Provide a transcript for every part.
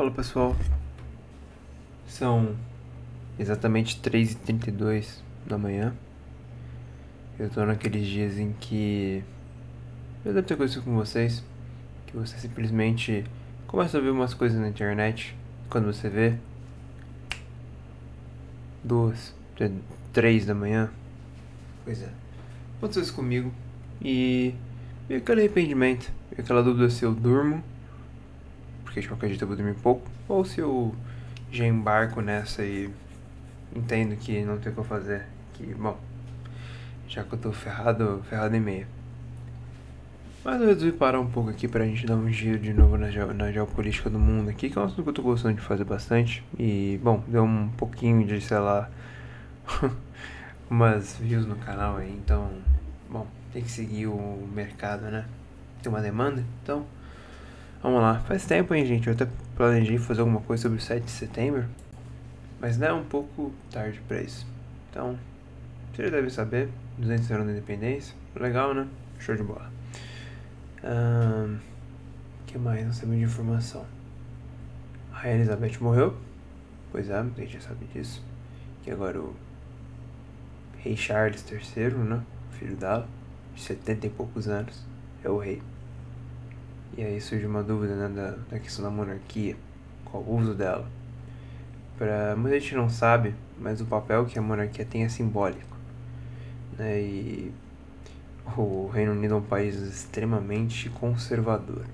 Fala pessoal, são exatamente 3h32 da manhã. Eu tô naqueles dias em que eu devo ter coisa com vocês, que você simplesmente começa a ver umas coisas na internet. Quando você vê, duas, três da manhã, pois é, aconteceu isso comigo e veio aquele arrependimento, veio aquela dúvida se eu durmo porque de qualquer jeito eu vou dormir pouco, ou se eu já embarco nessa e entendo que não tem o que eu fazer, que, bom, já que eu tô ferrado, ferrado e meia. Mas eu resolvi parar um pouco aqui pra gente dar um giro de novo na, na geopolítica do mundo aqui, que é um assunto que eu tô gostando de fazer bastante. E, bom, deu um pouquinho de, sei lá, umas views no canal aí, então, bom, tem que seguir o mercado, né? Tem uma demanda, então Vamos lá, faz tempo, hein, gente? Eu até planejei fazer alguma coisa sobre o 7 de setembro, mas não é um pouco tarde pra isso. Então, você deve saber, 200 anos da independência, legal, né? Show de bola. O que mais não sabemos de informação? A Elizabeth morreu, pois é, a gente já sabe disso. Que agora o rei Charles III, né? Filho dela, de 70 e poucos anos, é o rei. E aí surge uma dúvida né, da, da questão da monarquia, qual o uso dela. Pra, muita gente não sabe, mas o papel que a monarquia tem é simbólico. Né, e o Reino Unido é um país extremamente conservador.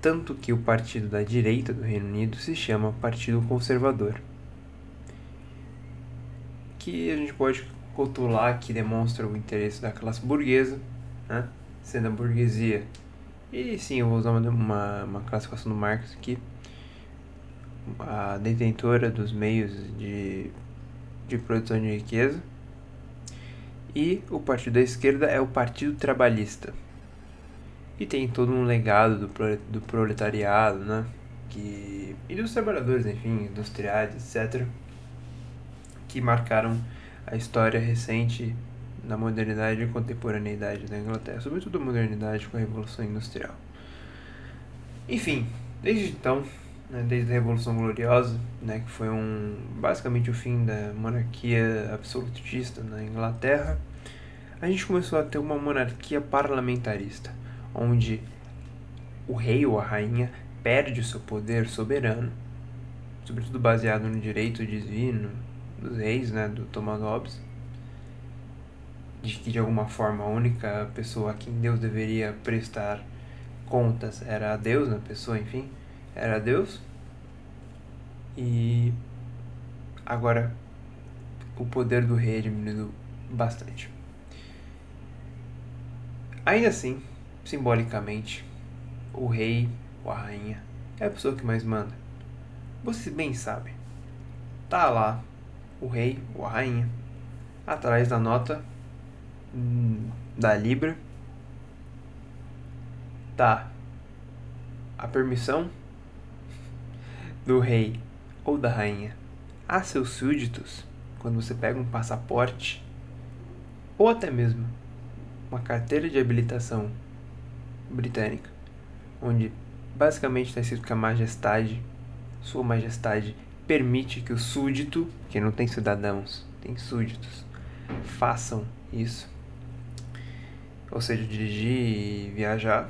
Tanto que o partido da direita do Reino Unido se chama Partido Conservador. Que a gente pode rotular que demonstra o interesse da classe burguesa, né? sendo a burguesia e sim, eu vou usar uma, uma, uma classificação do Marx aqui. A detentora dos meios de, de produção de riqueza. E o partido da esquerda é o Partido Trabalhista. E tem todo um legado do, do proletariado, né? Que, e dos trabalhadores, enfim, industriais, etc. Que marcaram a história recente na modernidade e contemporaneidade da Inglaterra, sobretudo a modernidade com a Revolução Industrial. Enfim, desde então, né, desde a Revolução Gloriosa, né, que foi um basicamente o fim da monarquia absolutista na Inglaterra, a gente começou a ter uma monarquia parlamentarista, onde o rei ou a rainha perde o seu poder soberano, sobretudo baseado no direito divino dos reis, né, do Thomas Hobbes, de que de alguma forma a única pessoa a quem Deus deveria prestar contas era a Deus, na pessoa, enfim, era Deus. E agora o poder do rei é diminuiu bastante. Ainda assim, simbolicamente, o rei ou a rainha é a pessoa que mais manda. Você bem sabe. Tá lá o rei ou a rainha atrás da nota da Libra. Tá. A permissão do rei ou da rainha a seus súditos quando você pega um passaporte ou até mesmo uma carteira de habilitação britânica, onde basicamente está escrito que a majestade, sua majestade, permite que o súdito, que não tem cidadãos, tem súditos, façam isso ou seja, dirigir e viajar.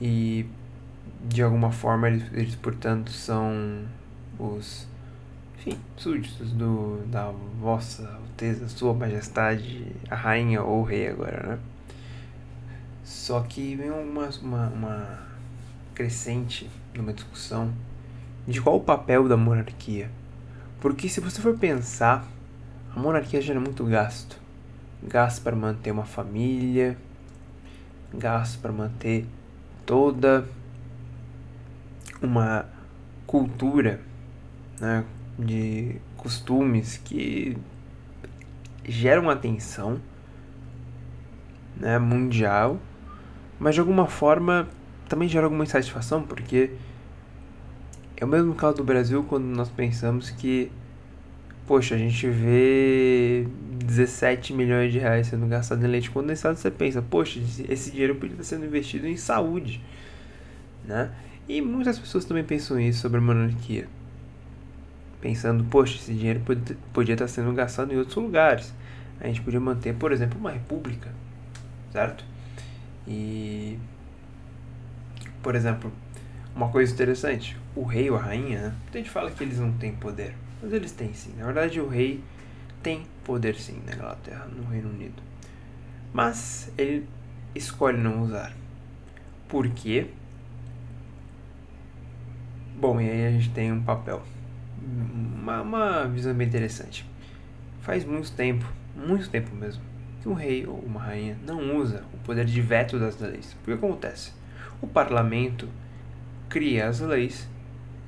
E de alguma forma eles, eles portanto são os enfim, súditos do, da vossa alteza, sua majestade, a rainha ou o rei agora, né? Só que vem uma, uma, uma crescente numa discussão de qual o papel da monarquia. Porque se você for pensar, a monarquia gera muito gasto gasto para manter uma família, gasto para manter toda uma cultura né, de costumes que geram atenção né, mundial, mas de alguma forma também gera alguma insatisfação, porque é o mesmo caso do Brasil quando nós pensamos que poxa, a gente vê 17 milhões de reais sendo gastado em leite condensado, você pensa, poxa, esse dinheiro podia estar sendo investido em saúde, né? E muitas pessoas também pensam isso sobre a monarquia. Pensando, poxa, esse dinheiro podia estar sendo gastado em outros lugares. A gente podia manter, por exemplo, uma república, certo? E, por exemplo, uma coisa interessante, o rei ou a rainha, né? a gente fala que eles não têm poder, mas eles têm sim. Na verdade, o rei tem poder sim na Inglaterra, no Reino Unido. Mas ele escolhe não usar. Por quê? Bom, e aí a gente tem um papel. Uma, uma visão bem interessante. Faz muito tempo, muito tempo mesmo, que um rei ou uma rainha não usa o poder de veto das leis. O que acontece? O parlamento cria as leis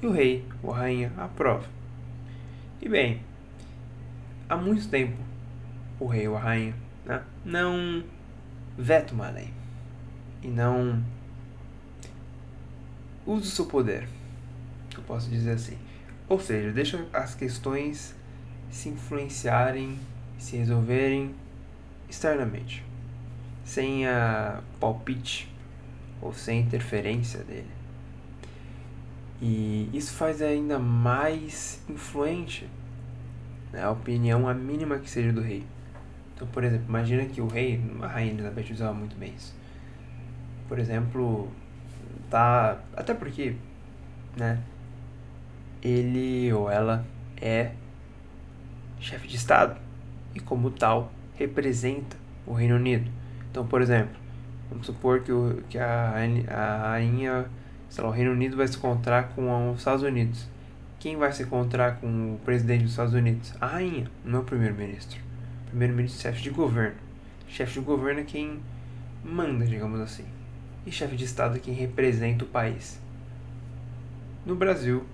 e o rei ou a rainha aprova. E bem, há muito tempo o rei ou a rainha né, não veta uma lei e não usa o seu poder eu posso dizer assim. Ou seja, deixa as questões se influenciarem, se resolverem externamente, sem a palpite ou sem interferência dele. E isso faz ainda mais influente né, a opinião, a mínima que seja do rei. Então, por exemplo, imagina que o rei, a rainha Elizabeth usava muito bem isso. Por exemplo, tá. Até porque, né? ele ou ela é chefe de Estado e, como tal, representa o Reino Unido. Então, por exemplo, vamos supor que, o, que a, a rainha, sei lá, o Reino Unido vai se encontrar com os Estados Unidos. Quem vai se encontrar com o presidente dos Estados Unidos? A rainha, não o primeiro-ministro. Primeiro-ministro é chefe de governo. Chefe de governo é quem manda, digamos assim. E chefe de Estado é quem representa o país. No Brasil,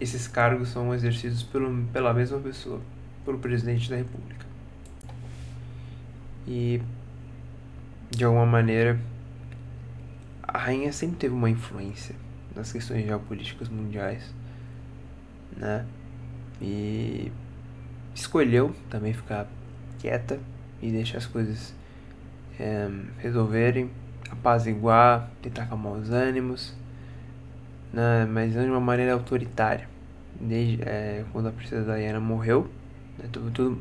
esses cargos são exercidos pelo, pela mesma pessoa, pelo presidente da República. E, de alguma maneira, a rainha sempre teve uma influência nas questões geopolíticas mundiais, né? E escolheu também ficar quieta e deixar as coisas é, resolverem, apaziguar, tentar acalmar os ânimos, né? mas de uma maneira autoritária desde é, quando a princesa Diana morreu, né,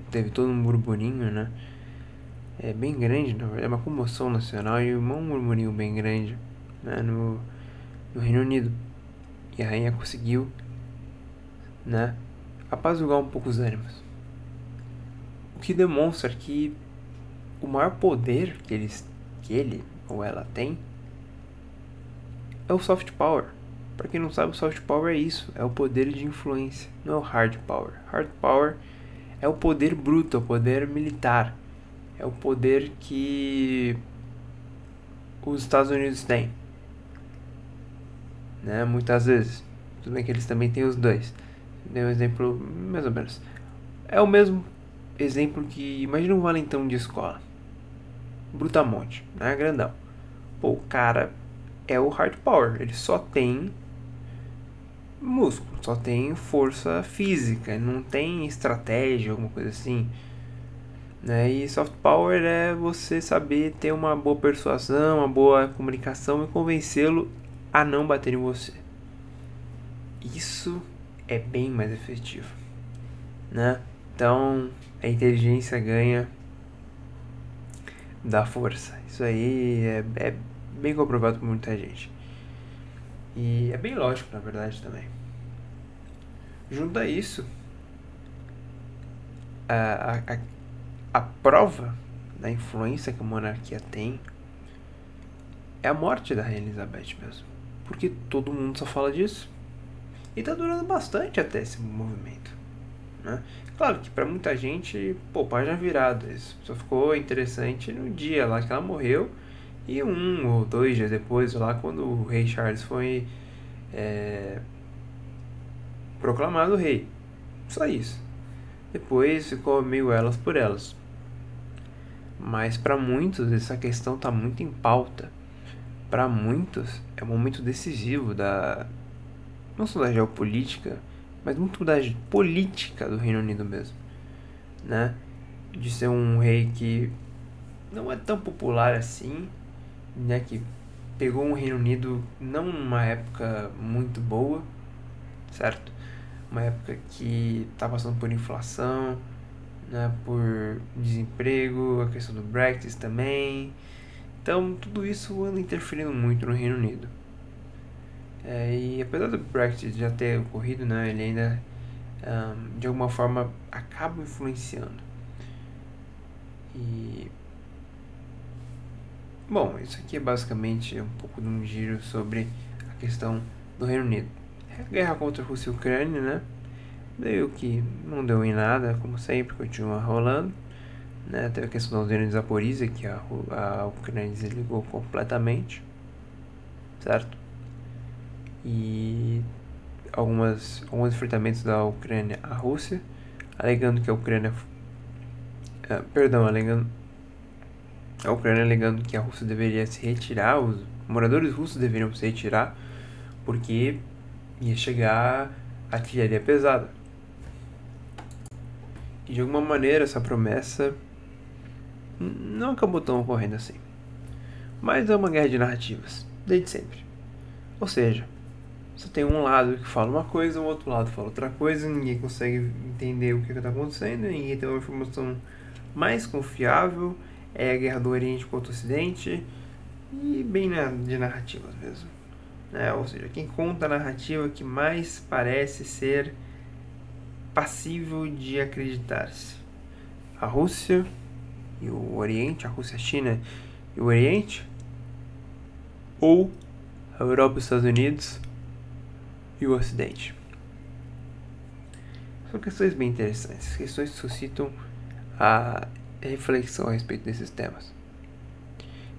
teve, todo, um burburinho, né? É bem grande, é uma comoção nacional e um murmurinho bem grande né, no, no Reino Unido. E a rainha conseguiu, né, apaziguar um pouco os ânimos. O que demonstra que o maior poder que, eles, que ele ou ela tem é o soft power. Para quem não sabe, o soft power é isso, é o poder de influência, não é o hard power. Hard power é o poder bruto, é o poder militar, é o poder que os Estados Unidos têm. Né? Muitas vezes. Tudo bem que eles também têm os dois. Dei um exemplo mais ou menos. É o mesmo exemplo que. Imagina um valentão de escola. Brutamonte, né? Grandão. Pô, o cara é o hard power. Ele só tem músculo, só tem força física, não tem estratégia, alguma coisa assim. Né? E soft power é você saber ter uma boa persuasão, uma boa comunicação e convencê-lo a não bater em você. Isso é bem mais efetivo, né? Então a inteligência ganha da força. Isso aí é, é bem comprovado por muita gente. E é bem lógico, na verdade, também. Junto a isso, a, a, a prova da influência que a monarquia tem é a morte da Rainha Elizabeth mesmo. Porque todo mundo só fala disso. E tá durando bastante até esse movimento. Né? Claro que para muita gente, pô, página virada. Isso só ficou interessante no dia lá que ela morreu e um ou dois dias depois, lá quando o rei Charles foi é, proclamado rei. Só isso. Depois ficou meio elas por elas. Mas para muitos essa questão está muito em pauta. Para muitos é um momento decisivo da não só da geopolítica, mas muito da política do Reino Unido mesmo, né? De ser um rei que não é tão popular assim, né, que pegou um Reino Unido não numa época muito boa, certo? Uma época que está passando por inflação, né, por desemprego, a questão do Brexit também. Então, tudo isso anda interferindo muito no Reino Unido. É, e apesar do Brexit já ter ocorrido, né, ele ainda um, de alguma forma acaba influenciando. E bom, isso aqui é basicamente um pouco de um giro sobre a questão do Reino Unido. É a guerra contra a Rússia e a Ucrânia, né? Meio que não deu em nada, como sempre, continua rolando. Né? Teve a questão da usina de Zaporizhia, que a, a Ucrânia desligou completamente, certo? E algumas, alguns enfrentamentos da Ucrânia à Rússia, alegando que a Ucrânia. Uh, perdão, alegando. A Ucrânia alegando que a Rússia deveria se retirar, os moradores russos deveriam se retirar, porque ia chegar artilharia pesada. E de alguma maneira essa promessa não acabou tão ocorrendo assim. Mas é uma guerra de narrativas, desde sempre. Ou seja, você tem um lado que fala uma coisa, o outro lado fala outra coisa, ninguém consegue entender o que está acontecendo, ninguém tem uma informação mais confiável, é a guerra do Oriente contra o Ocidente, e bem na, de narrativas mesmo. Né? Ou seja, quem conta a narrativa que mais parece ser passível de acreditar-se. A Rússia e o Oriente, a Rússia, a China e o Oriente, ou a Europa e os Estados Unidos e o Ocidente. São questões bem interessantes, questões que suscitam a reflexão a respeito desses temas.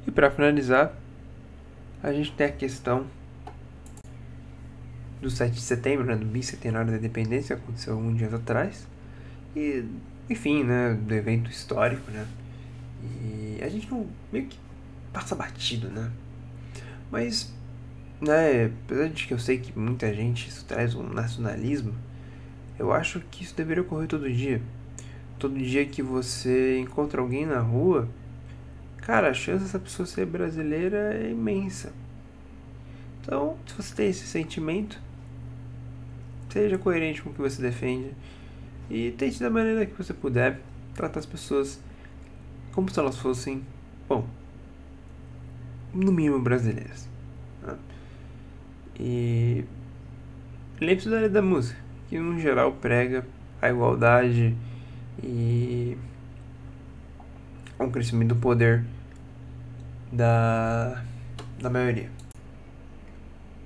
E para finalizar, a gente tem a questão do 7 de setembro, né, do bicentenário da independência, aconteceu alguns dias atrás. E, enfim, né, do evento histórico, né? A gente não meio que passa batido, né? Mas né, apesar de que eu sei que muita gente isso traz um nacionalismo, eu acho que isso deveria ocorrer todo dia. Todo dia que você encontra alguém na rua, cara, a chance dessa pessoa ser brasileira é imensa. Então, se você tem esse sentimento, seja coerente com o que você defende e tente da maneira que você puder tratar as pessoas como se elas fossem, bom, no mínimo brasileiras. Né? E lembre-se da da música, que no geral prega a igualdade e um crescimento do poder da, da maioria.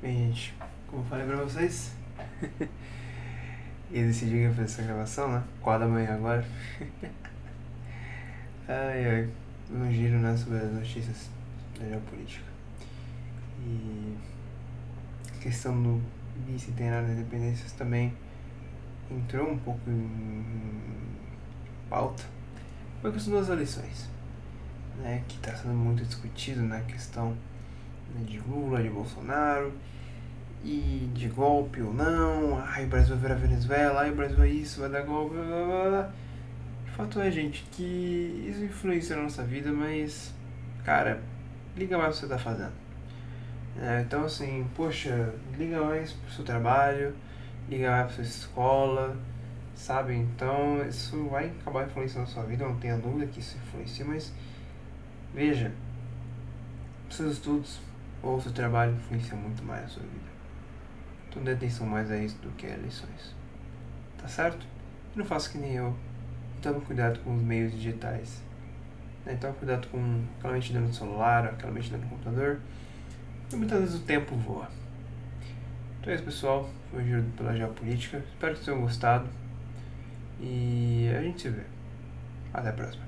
Bem, gente, como eu falei pra vocês, e decidi que ia fazer essa gravação, né? 4 da manhã agora. ai ai, um giro né, sobre as notícias da geopolítica. E questão do bicentenário da independência também entrou um pouco em pauta foi a questão das eleições, né, que está sendo muito discutido na questão né, de Lula, de Bolsonaro, e de golpe ou não, ai o Brasil virar Venezuela, ai o Brasil é isso, vai dar golpe, blá blá blá. Fato é, gente, que isso influencia na nossa vida, mas, cara, liga mais o que você tá fazendo. É, então, assim, poxa, liga mais pro seu trabalho, liga mais pra sua escola, sabe? Então, isso vai acabar influenciando a sua vida, não tenha dúvida que isso influencia, mas veja, seus estudos ou seu trabalho influenciam muito mais a sua vida. Então, dê atenção mais a isso do que a eleições. Tá certo? E não faça que nem eu. Tome cuidado com os meios digitais. Né? Tome cuidado com aquela mentira no celular, aquela mentira no computador e muitas vezes o tempo voa. Então é isso, pessoal. Foi o giro pela geopolítica. Espero que tenham gostado. E a gente se vê. Até a próxima.